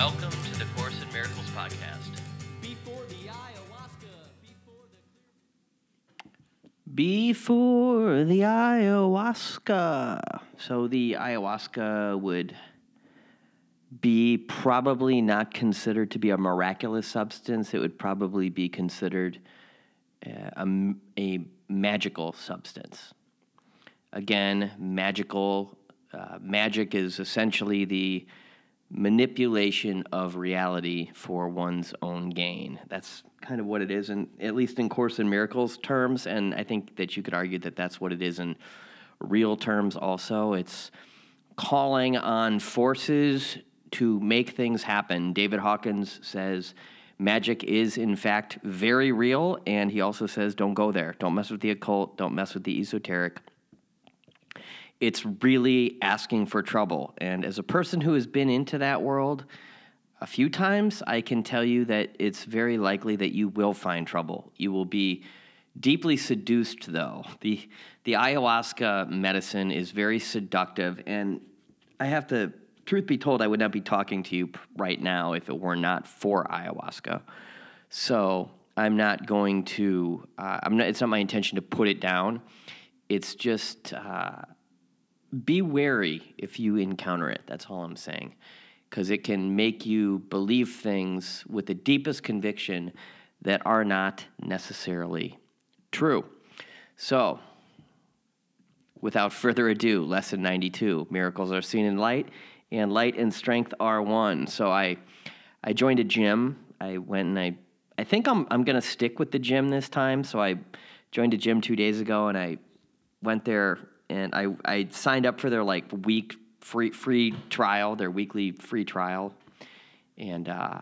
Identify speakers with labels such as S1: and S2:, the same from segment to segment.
S1: Welcome to the Course in Miracles podcast.
S2: Before the ayahuasca, before the
S3: Before the ayahuasca. So the ayahuasca would be probably not considered to be a miraculous substance. It would probably be considered uh, a, m- a magical substance. Again, magical. Uh, magic is essentially the manipulation of reality for one's own gain. That's kind of what it is, and at least in Course in Miracles terms. And I think that you could argue that that's what it is in real terms. Also, it's calling on forces to make things happen. David Hawkins says. Magic is, in fact, very real, and he also says, don't go there. Don't mess with the occult. Don't mess with the esoteric it's really asking for trouble. And as a person who has been into that world a few times, I can tell you that it's very likely that you will find trouble. You will be deeply seduced, though. The, the ayahuasca medicine is very seductive. And I have to, truth be told, I would not be talking to you right now if it were not for ayahuasca. So I'm not going to, uh, I'm not, it's not my intention to put it down. It's just, uh, be wary if you encounter it. That's all I'm saying. Because it can make you believe things with the deepest conviction that are not necessarily true. So, without further ado, lesson 92 miracles are seen in light, and light and strength are one. So, I, I joined a gym. I went and I, I think I'm, I'm going to stick with the gym this time. So, I joined a gym two days ago and I went there and I, I signed up for their like week free free trial, their weekly free trial, and uh,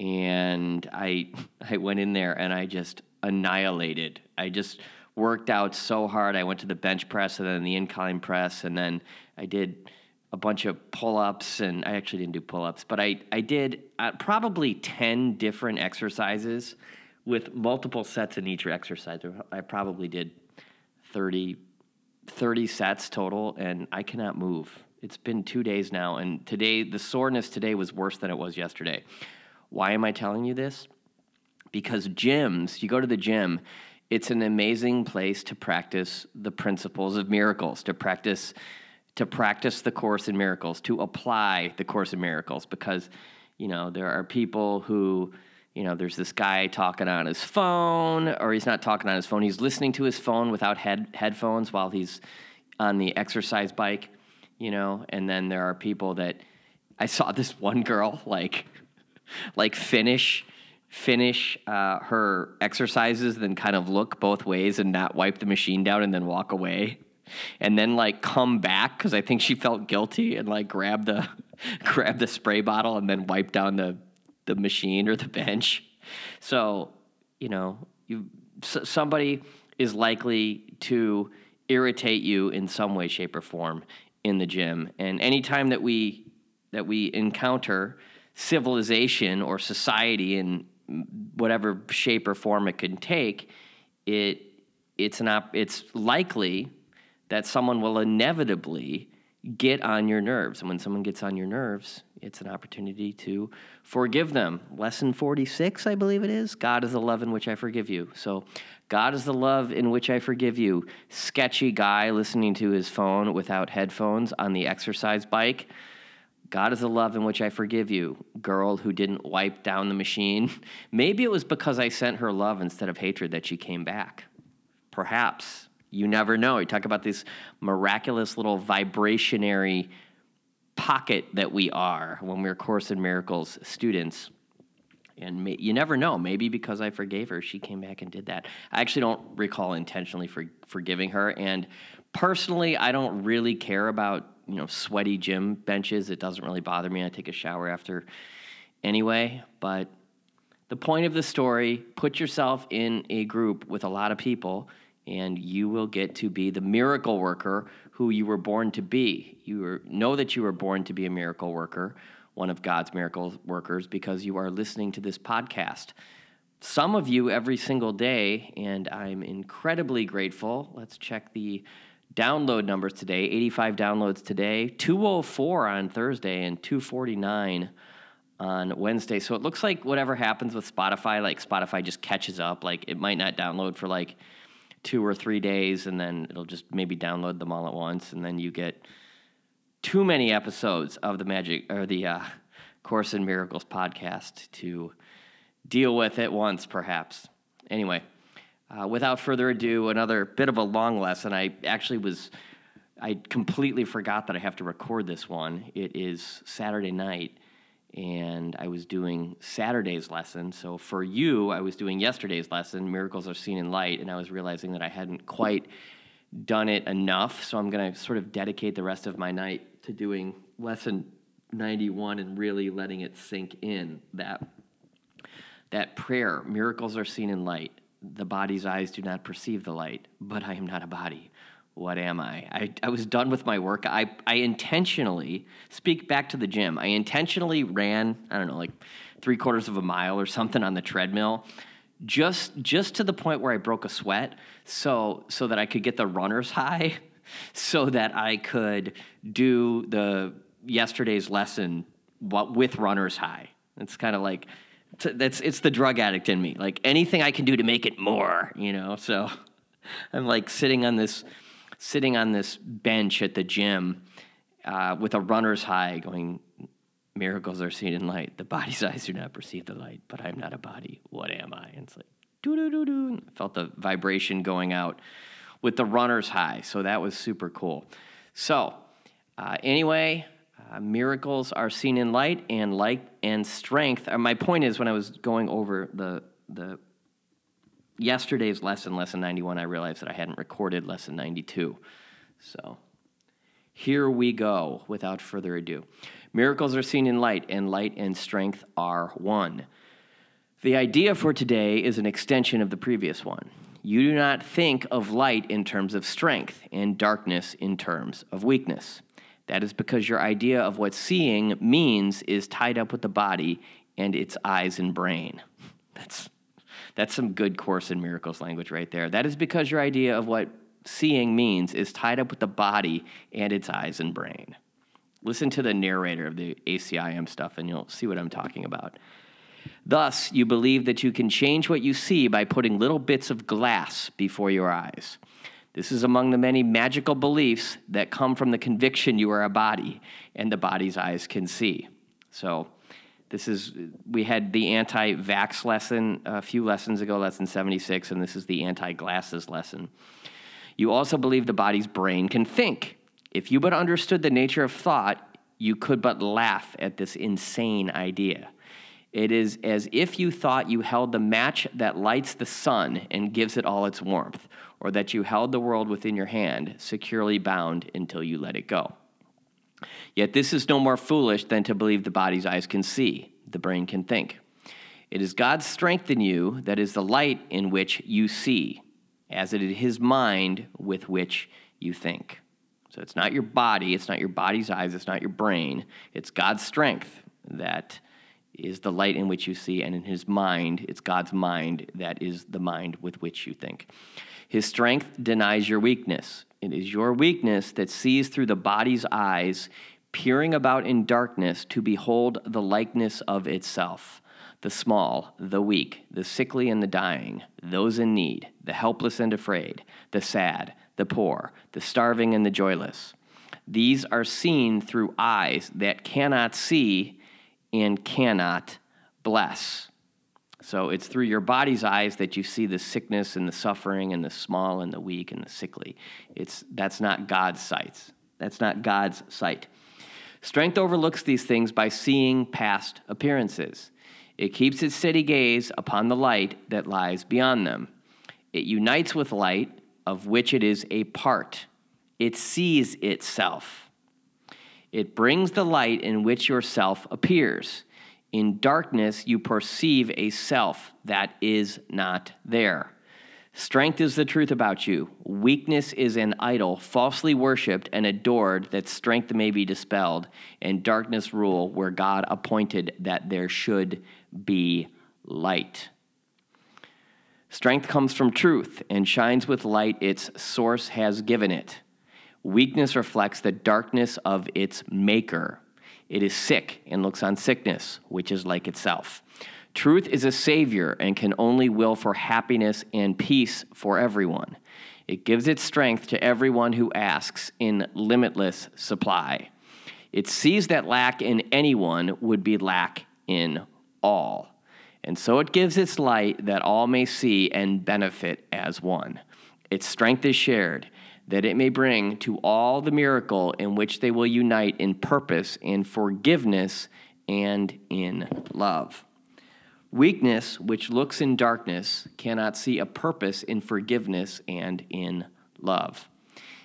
S3: and I I went in there and I just annihilated. I just worked out so hard. I went to the bench press and then the incline press, and then I did a bunch of pull ups. And I actually didn't do pull ups, but I I did uh, probably ten different exercises with multiple sets in each exercise. I probably did 30, 30 sets total, and I cannot move. It's been two days now, and today, the soreness today was worse than it was yesterday. Why am I telling you this? Because gyms, you go to the gym, it's an amazing place to practice the principles of miracles, to practice to practice the course in miracles, to apply the course in miracles because you know, there are people who you know, there's this guy talking on his phone, or he's not talking on his phone. He's listening to his phone without head headphones while he's on the exercise bike, you know. And then there are people that I saw this one girl like, like finish finish uh, her exercises, then kind of look both ways and not wipe the machine down, and then walk away, and then like come back because I think she felt guilty and like grab the grab the spray bottle and then wipe down the the machine or the bench. So, you know, you somebody is likely to irritate you in some way, shape, or form in the gym. And anytime that we that we encounter civilization or society in whatever shape or form it can take, it it's an op- it's likely that someone will inevitably get on your nerves. And when someone gets on your nerves, it's an opportunity to forgive them. Lesson 46, I believe it is God is the love in which I forgive you. So, God is the love in which I forgive you. Sketchy guy listening to his phone without headphones on the exercise bike. God is the love in which I forgive you. Girl who didn't wipe down the machine. Maybe it was because I sent her love instead of hatred that she came back. Perhaps. You never know. You talk about this miraculous little vibrationary pocket that we are when we're Course in Miracles students. And may, you never know. Maybe because I forgave her, she came back and did that. I actually don't recall intentionally for, forgiving her. And personally, I don't really care about you know sweaty gym benches. It doesn't really bother me. I take a shower after anyway. But the point of the story: put yourself in a group with a lot of people, and you will get to be the miracle worker who you were born to be. You are, know that you were born to be a miracle worker, one of God's miracle workers, because you are listening to this podcast. Some of you every single day, and I'm incredibly grateful. Let's check the download numbers today 85 downloads today, 204 on Thursday, and 249 on Wednesday. So it looks like whatever happens with Spotify, like Spotify just catches up. Like it might not download for like two or three days, and then it'll just maybe download them all at once, and then you get too many episodes of the Magic or the uh, Course in Miracles podcast to deal with at once, perhaps. Anyway, uh, without further ado, another bit of a long lesson. I actually was, I completely forgot that I have to record this one. It is Saturday night, and I was doing Saturday's lesson. So for you, I was doing yesterday's lesson, Miracles Are Seen in Light, and I was realizing that I hadn't quite done it enough. So I'm going to sort of dedicate the rest of my night to doing lesson 91 and really letting it sink in that that prayer miracles are seen in light the body's eyes do not perceive the light but i am not a body what am I? I? I was done with my work. I, I intentionally, speak back to the gym, I intentionally ran, I don't know, like three quarters of a mile or something on the treadmill, just just to the point where I broke a sweat, so so that I could get the runner's high, so that I could do the yesterday's lesson what with runner's high. It's kind of like that's it's the drug addict in me. Like anything I can do to make it more, you know. So I'm like sitting on this sitting on this bench at the gym uh, with a runner's high, going, "Miracles are seen in light. The body's eyes do not perceive the light, but I'm not a body. What am I?" And it's like doo doo doo doo. Felt the vibration going out with the runner's high, so that was super cool. So uh, anyway. Uh, miracles are seen in light and light and strength. Uh, my point is, when I was going over the the yesterday's lesson, lesson 91, I realized that I hadn't recorded lesson 92. So here we go without further ado. Miracles are seen in light, and light and strength are one. The idea for today is an extension of the previous one. You do not think of light in terms of strength and darkness in terms of weakness. That is because your idea of what seeing means is tied up with the body and its eyes and brain. That's that's some good Course in Miracles language right there. That is because your idea of what seeing means is tied up with the body and its eyes and brain. Listen to the narrator of the ACIM stuff and you'll see what I'm talking about. Thus, you believe that you can change what you see by putting little bits of glass before your eyes. This is among the many magical beliefs that come from the conviction you are a body and the body's eyes can see. So, this is, we had the anti vax lesson a few lessons ago, lesson 76, and this is the anti glasses lesson. You also believe the body's brain can think. If you but understood the nature of thought, you could but laugh at this insane idea. It is as if you thought you held the match that lights the sun and gives it all its warmth, or that you held the world within your hand, securely bound until you let it go. Yet this is no more foolish than to believe the body's eyes can see, the brain can think. It is God's strength in you that is the light in which you see, as it is His mind with which you think. So it's not your body, it's not your body's eyes, it's not your brain. It's God's strength that is the light in which you see, and in His mind, it's God's mind that is the mind with which you think. His strength denies your weakness. It is your weakness that sees through the body's eyes, peering about in darkness to behold the likeness of itself the small, the weak, the sickly and the dying, those in need, the helpless and afraid, the sad, the poor, the starving and the joyless. These are seen through eyes that cannot see and cannot bless. So it's through your body's eyes that you see the sickness and the suffering and the small and the weak and the sickly. It's that's not God's sight. That's not God's sight. Strength overlooks these things by seeing past appearances. It keeps its steady gaze upon the light that lies beyond them. It unites with light, of which it is a part. It sees itself. It brings the light in which yourself appears. In darkness, you perceive a self that is not there. Strength is the truth about you. Weakness is an idol, falsely worshiped and adored, that strength may be dispelled, and darkness rule where God appointed that there should be light. Strength comes from truth and shines with light its source has given it. Weakness reflects the darkness of its maker. It is sick and looks on sickness, which is like itself. Truth is a savior and can only will for happiness and peace for everyone. It gives its strength to everyone who asks in limitless supply. It sees that lack in anyone would be lack in all. And so it gives its light that all may see and benefit as one. Its strength is shared, that it may bring to all the miracle in which they will unite in purpose, in forgiveness, and in love. Weakness, which looks in darkness, cannot see a purpose in forgiveness and in love.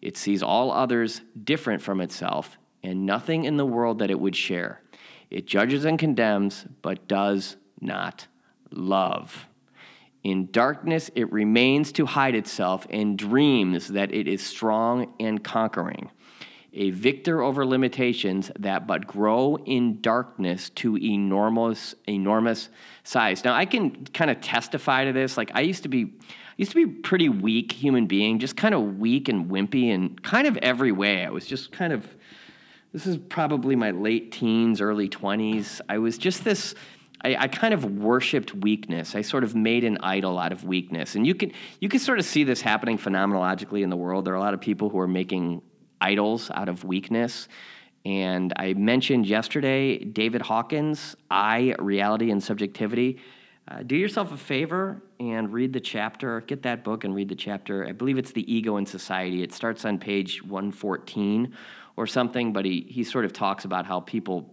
S3: It sees all others different from itself and nothing in the world that it would share. It judges and condemns, but does not love. In darkness, it remains to hide itself and dreams that it is strong and conquering. A victor over limitations that but grow in darkness to enormous, enormous size. Now, I can kind of testify to this. Like, I used to be, I used to be a pretty weak human being, just kind of weak and wimpy and kind of every way. I was just kind of, this is probably my late teens, early 20s. I was just this I, I, kind of worshipped weakness. I sort of made an idol out of weakness, and you can you can sort of see this happening phenomenologically in the world. There are a lot of people who are making idols out of weakness. And I mentioned yesterday David Hawkins, I, Reality and Subjectivity. Uh, do yourself a favor and read the chapter. Get that book and read the chapter. I believe it's The Ego in Society. It starts on page 114 or something, but he, he sort of talks about how people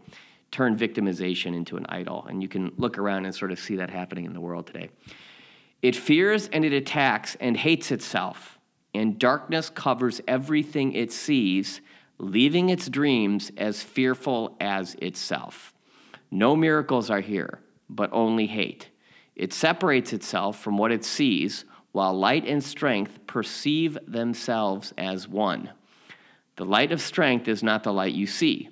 S3: turn victimization into an idol. And you can look around and sort of see that happening in the world today. It fears and it attacks and hates itself, and darkness covers everything it sees, leaving its dreams as fearful as itself. No miracles are here, but only hate. It separates itself from what it sees, while light and strength perceive themselves as one. The light of strength is not the light you see.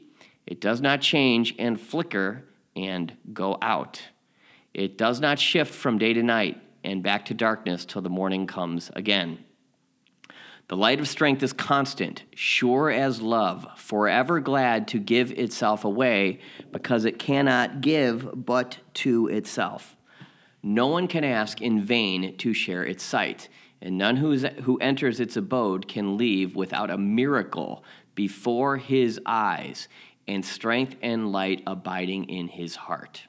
S3: It does not change and flicker and go out. It does not shift from day to night and back to darkness till the morning comes again. The light of strength is constant, sure as love, forever glad to give itself away because it cannot give but to itself. No one can ask in vain to share its sight, and none who, is, who enters its abode can leave without a miracle before his eyes and strength and light abiding in his heart.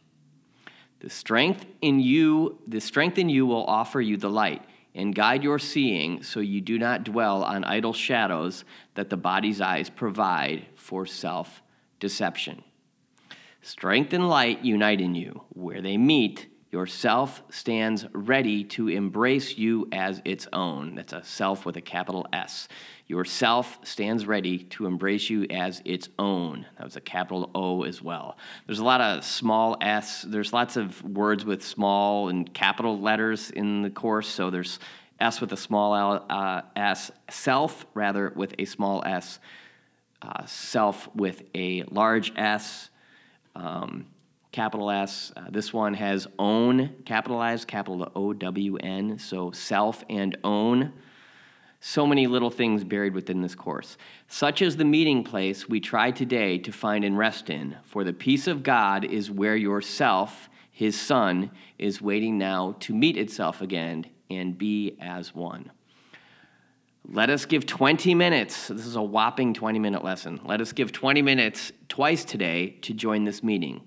S3: The strength in you, the strength in you will offer you the light and guide your seeing so you do not dwell on idle shadows that the body's eyes provide for self deception. Strength and light unite in you. Where they meet, your self stands ready to embrace you as its own. That's a self with a capital S. Yourself stands ready to embrace you as its own. That was a capital O as well. There's a lot of small s. There's lots of words with small and capital letters in the course. So there's s with a small l, uh, s, self rather with a small s, uh, self with a large s. Um, capital S. Uh, this one has own capitalized, capital O W N. So self and own. So many little things buried within this course. Such is the meeting place we try today to find and rest in, for the peace of God is where yourself, his son, is waiting now to meet itself again and be as one. Let us give 20 minutes. This is a whopping 20 minute lesson. Let us give 20 minutes twice today to join this meeting.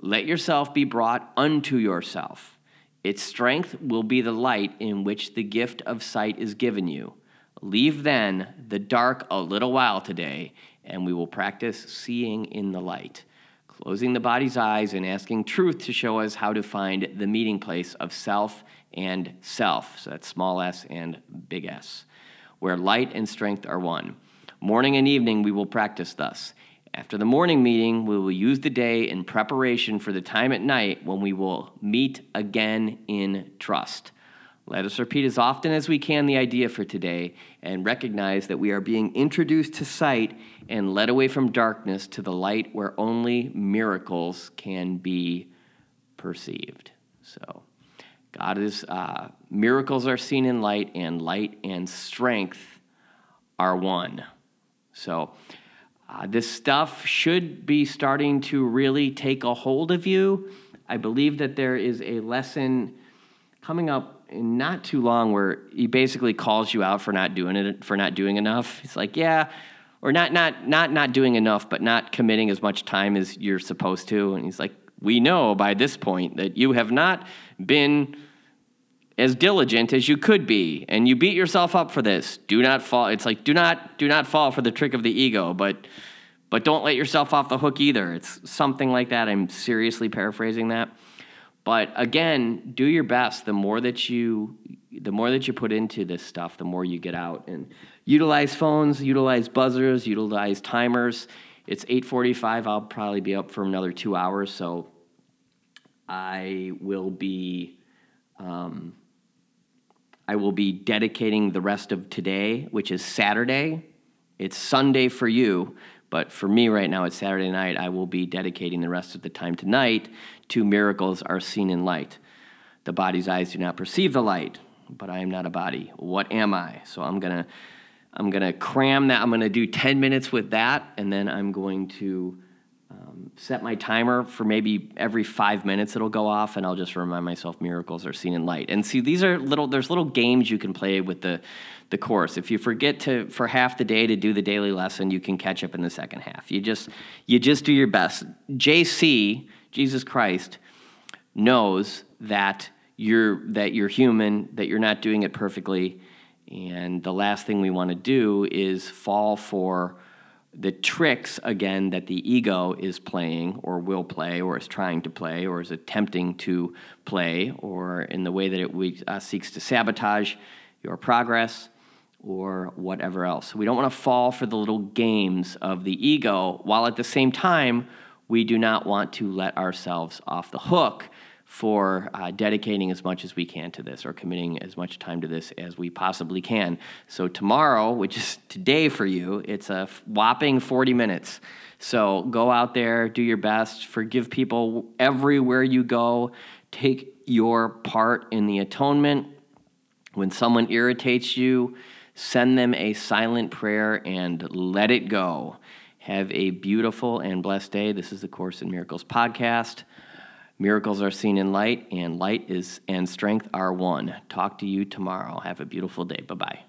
S3: Let yourself be brought unto yourself. Its strength will be the light in which the gift of sight is given you. Leave then the dark a little while today, and we will practice seeing in the light, closing the body's eyes and asking truth to show us how to find the meeting place of self and self. So that's small s and big S, where light and strength are one. Morning and evening we will practice thus. After the morning meeting, we will use the day in preparation for the time at night when we will meet again in trust. Let us repeat as often as we can the idea for today and recognize that we are being introduced to sight and led away from darkness to the light where only miracles can be perceived. So, God is, uh, miracles are seen in light, and light and strength are one. So, uh, this stuff should be starting to really take a hold of you. I believe that there is a lesson coming up in not too long where he basically calls you out for not doing it for not doing enough. He's like, yeah, or not not not not doing enough, but not committing as much time as you're supposed to. And he's like, we know by this point that you have not been as diligent as you could be and you beat yourself up for this. Do not fall it's like do not do not fall for the trick of the ego but but don't let yourself off the hook either. It's something like that. I'm seriously paraphrasing that. But again do your best. The more that you the more that you put into this stuff the more you get out. And utilize phones utilize buzzers utilize timers. It's 8.45 i'll probably be up for another two hours. So i will be um, I will be dedicating the rest of today, which is Saturday. It's Sunday for you, but for me right now, it's Saturday night. I will be dedicating the rest of the time tonight to miracles are seen in light. The body's eyes do not perceive the light, but I am not a body. What am I? So I'm gonna, I'm gonna cram that. I'm gonna do 10 minutes with that, and then I'm going to um, set my timer for maybe every five minutes it'll go off and i'll just remind myself miracles are seen in light. And see these are little there's little games you can play with the the course. If you forget to for half the day to do the daily lesson you can catch up in the second half. You just you just do your best. Jc jesus christ knows that you're that you're human that you're not doing it perfectly and the last thing we want to do is fall for the tricks again that the ego is playing or will play or is trying to play or is attempting to play or in the way that it uh, seeks to sabotage your progress or whatever else. We don't want to fall for the little games of the ego while at the same time we do not want to let ourselves off the hook for uh, dedicating as much as we can to this or committing as much time to this as we possibly can. So, tomorrow, which is today for you, it's a whopping 40 minutes. So, go out there, do your best, forgive people everywhere you go, take your part in the atonement. When someone irritates you, send them a silent prayer and let it go. Have a beautiful and blessed day. This is the Course in Miracles podcast. Miracles are seen in light, and light is and strength are one. Talk to you tomorrow. Have a beautiful day. Bye bye.